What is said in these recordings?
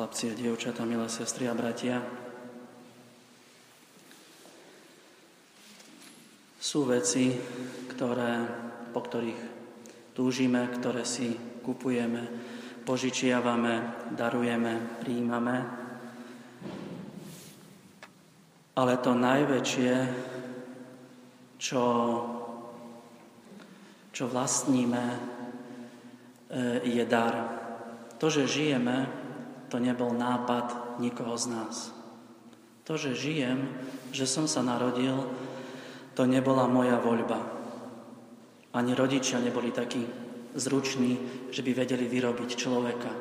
chlapci a dievčatá, milé sestry a bratia. Sú veci, ktoré, po ktorých túžime, ktoré si kupujeme, požičiavame, darujeme, príjmame. Ale to najväčšie, čo, čo vlastníme, e, je dar. To, že žijeme, to nebol nápad nikoho z nás. To, že žijem, že som sa narodil, to nebola moja voľba. Ani rodičia neboli takí zruční, že by vedeli vyrobiť človeka.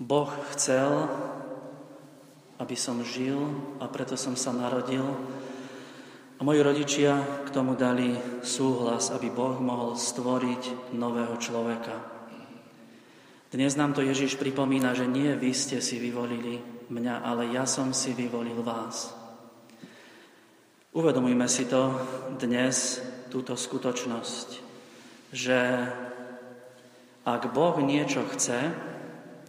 Boh chcel, aby som žil a preto som sa narodil. A moji rodičia k tomu dali súhlas, aby Boh mohol stvoriť nového človeka. Dnes nám to Ježiš pripomína, že nie vy ste si vyvolili mňa, ale ja som si vyvolil vás. Uvedomujme si to dnes, túto skutočnosť, že ak Boh niečo chce,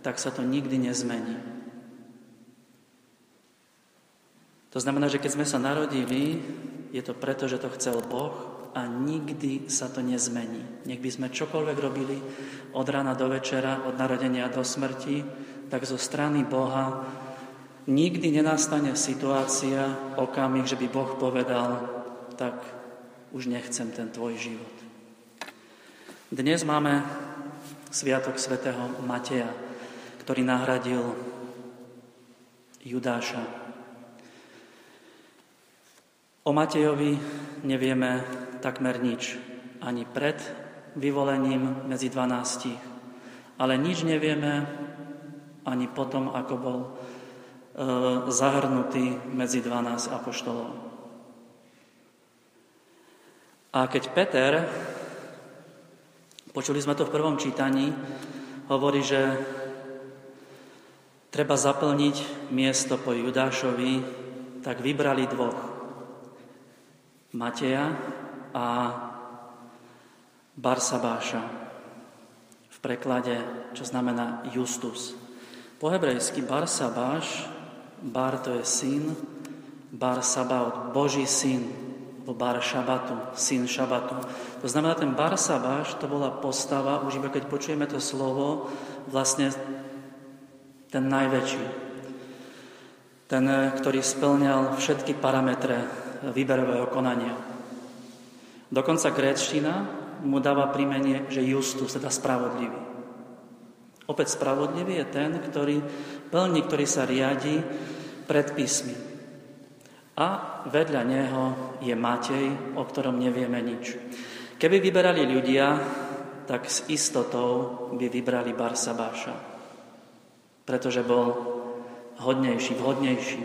tak sa to nikdy nezmení. To znamená, že keď sme sa narodili, je to preto, že to chcel Boh a nikdy sa to nezmení. Nech by sme čokoľvek robili od rána do večera, od narodenia do smrti, tak zo strany Boha nikdy nenastane situácia, okamih, že by Boh povedal, tak už nechcem ten tvoj život. Dnes máme Sviatok svätého Mateja, ktorý nahradil Judáša. O Matejovi nevieme takmer nič, ani pred vyvolením medzi dvanástich, ale nič nevieme ani potom, ako bol E, zahrnutý medzi 12 apoštolov. A keď Peter, počuli sme to v prvom čítaní, hovorí, že treba zaplniť miesto po Judášovi, tak vybrali dvoch. Mateja a Barsabáša. V preklade, čo znamená Justus. Po hebrejsky Barsabáš Bar to je syn, Bar Sabaot, Boží syn, alebo Bar Šabatu, syn Šabatu. To znamená, ten Bar Sabáš, to bola postava, už iba keď počujeme to slovo, vlastne ten najväčší. Ten, ktorý splňal všetky parametre výberového konania. Dokonca gréčtina mu dáva prímenie, že Justus, teda spravodlivý. Opäť spravodlivý je ten, ktorý plní, ktorý sa riadi predpismi. A vedľa neho je Matej, o ktorom nevieme nič. Keby vyberali ľudia, tak s istotou by vybrali Barsabáša, pretože bol hodnejší, vhodnejší.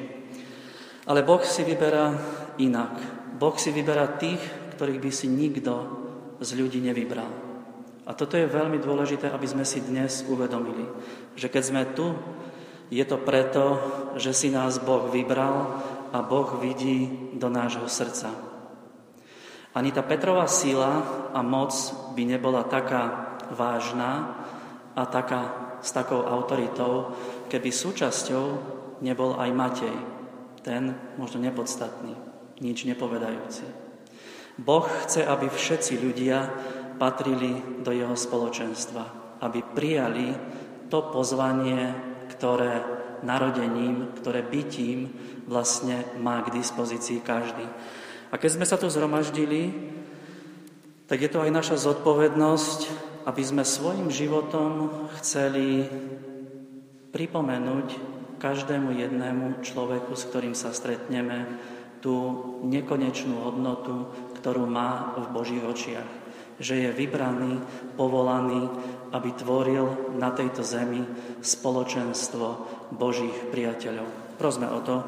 Ale Boh si vyberá inak. Boh si vyberá tých, ktorých by si nikto z ľudí nevybral. A toto je veľmi dôležité, aby sme si dnes uvedomili, že keď sme tu, je to preto, že si nás Boh vybral a Boh vidí do nášho srdca. Ani tá Petrová sila a moc by nebola taká vážna a taká, s takou autoritou, keby súčasťou nebol aj Matej, ten možno nepodstatný, nič nepovedajúci. Boh chce, aby všetci ľudia patrili do jeho spoločenstva, aby prijali to pozvanie, ktoré narodením, ktoré bytím vlastne má k dispozícii každý. A keď sme sa tu zhromaždili, tak je to aj naša zodpovednosť, aby sme svojim životom chceli pripomenúť každému jednému človeku, s ktorým sa stretneme, tú nekonečnú hodnotu, ktorú má v Božích očiach že je vybraný, povolaný, aby tvoril na tejto zemi spoločenstvo Božích priateľov. Prosme o to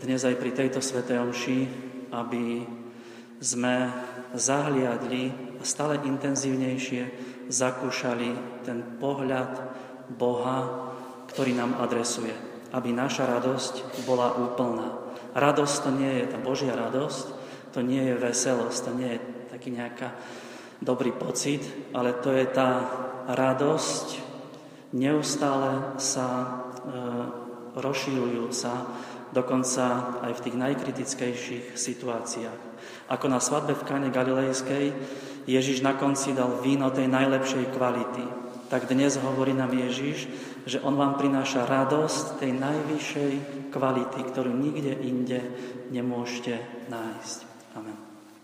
dnes aj pri tejto svetej omši, aby sme zahliadli a stále intenzívnejšie zakúšali ten pohľad Boha, ktorý nám adresuje. Aby naša radosť bola úplná. Radosť to nie je tá Božia radosť, to nie je veselosť, to nie je taký nejaká dobrý pocit, ale to je tá radosť neustále sa e, rozširujú sa, dokonca aj v tých najkritickejších situáciách. Ako na svadbe v Kane Galilejskej Ježiš na konci dal víno tej najlepšej kvality. Tak dnes hovorí nám Ježiš, že On vám prináša radosť tej najvyššej kvality, ktorú nikde inde nemôžete nájsť. Amen.